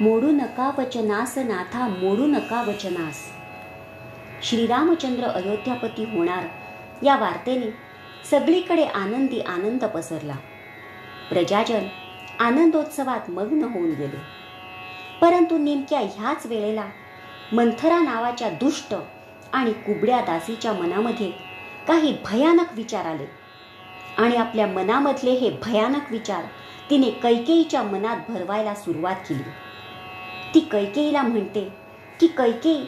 मोडू नका वचनास नाथा मोडू नका वचनास. श्रीरामचंद्र अयोध्यापती होणार या वार्तेने सगळीकडे आनंदी आनंद पसरला. प्रजाजन आनंदोत्सवात मग्न होऊन गेले. परंतु नेमक्या ह्याच वेळेला मंथरा नावाच्या दुष्ट आणि कुबड्या दासीच्या मनामध्ये काही भयानक विचार आले. आणि आपल्या मनामधले हे भयानक विचार तिने कैकेयीच्या मनात भरवायला सुरुवात केली. ती कैकेयीला म्हणते की कैकेयी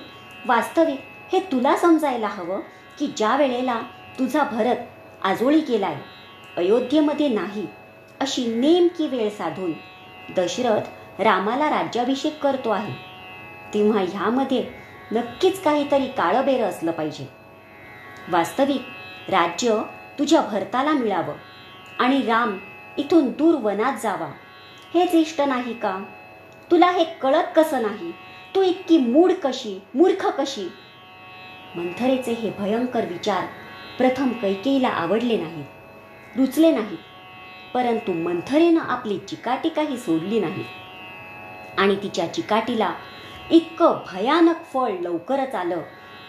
वास्तविक हे तुला समजायला हवं की ज्या वेळेला तुझा भरत आजोळी केलाय अयोध्येमध्ये नाही अशी नेमकी वेळ साधून दशरथ रामाला राज्याभिषेक करतो आहे. तेव्हा ह्यामध्ये नक्कीच काहीतरी काळबेरं असलं पाहिजे. वास्तविक राज्य तुझ्या भरताला मिळावं आणि राम इथून दूर वनात जावा. हेच इष्ट नाही का? तुला हे कळत कसं नाही? तू इतकी मूड कशी मूर्ख कशी? मंथरेचे हे भयंकर विचार प्रथम कैकेईला आवडले नाहीत रुचले नाहीत परंतु मंथरेनं आपली चिकाटी काही सोडली नाही. आणि तिच्या चिकाटीला इतकं भयानक फळ लवकरच आलं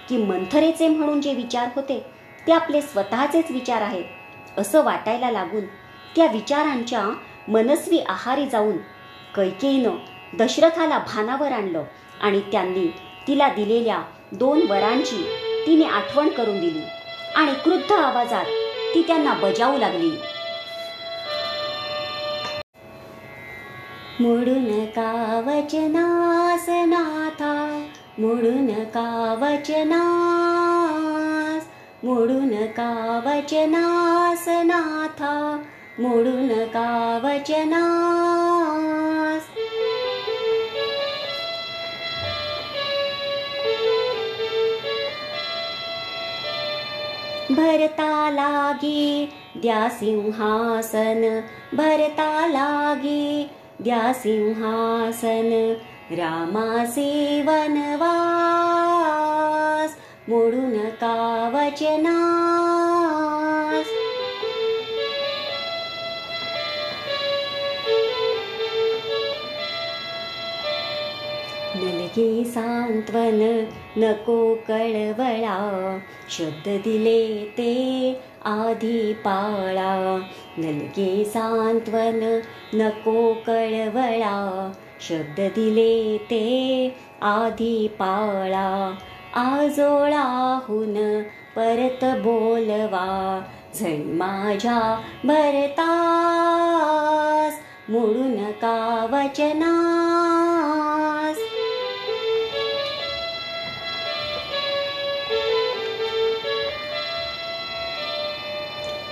की मंथरेचे म्हणून जे विचार होते ते आपले स्वतःचेच विचार आहेत असं वाटायला लागून त्या विचारांच्या मनस्वी आहारी जाऊन कैकेयीनं दशरथाला भानावर आणलं आणि त्यांनी तिला दिलेल्या दोन वरांची तिने आठवण करून दिली. आणि क्रुद्ध आवाजात ती त्यांना बजावू लागली. मुडून का वचनास नाथा? मुडून का वचनास? मुडून का वचनास नाथा? मोडून का वचनास भरता लागी द्या सिंहासन भरता लागी द्या सिंहासन रामासे वनवास मोडून का वचनास नलगे सांत्वन नको कळवळा शब्द दिले ते आधी पाळा नलगे सांत्वन नको कळवळा शब्द दिले ते आधी पाळा आजोळाहून परत बोलवा झण माझ्या भरतास मुळून का वचना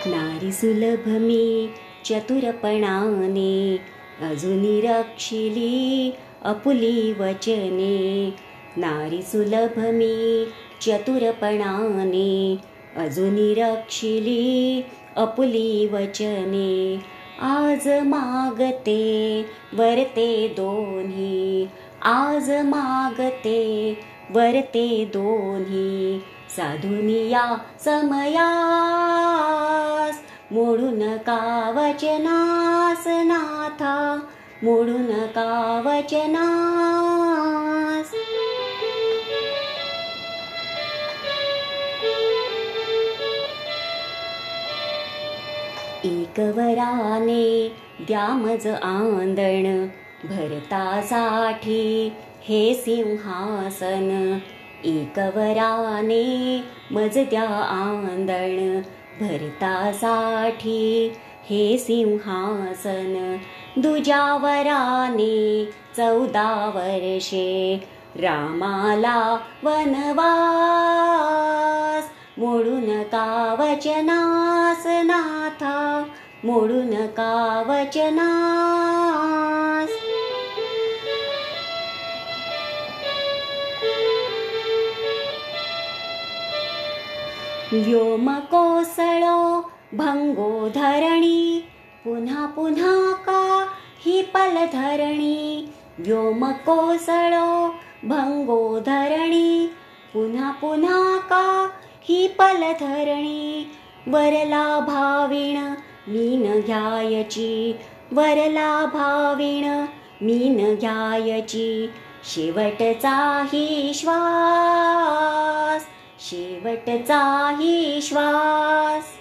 नारी सुलभ मी चतुरपणाने अजूनी रक्षिली अपुली वचने. नारी सुलभ मी चतुरपणाने अजूनी रक्षिली अपुली वचने. आज मागते वरते दोन्ही. आज मागते वरते दोन्ही. साधुनिया समया मोडून का वचनास नाथा मोडून का वचनास एकवराने द्यामज आंदण भरतासाठी हे सिंहासन. एकवराने मज द्या आंदण भरतासाठी हे सिंहासन दुजावराने चौदा वर्षे रामाला वनवास मोडून का वचनास का वचनास व्योम कोसळो भंगो धरणी पुन्हा पुन्हा का ही पलधरणी। व्योम कोसळो भंगो धरणी पुन्हा पुन्हा का ही पलधरणी। वरला भाविण मीन घ्यायची वरला भाविण मीन घ्यायची शेवटचाही श्वास। शेवटचाही श्वास.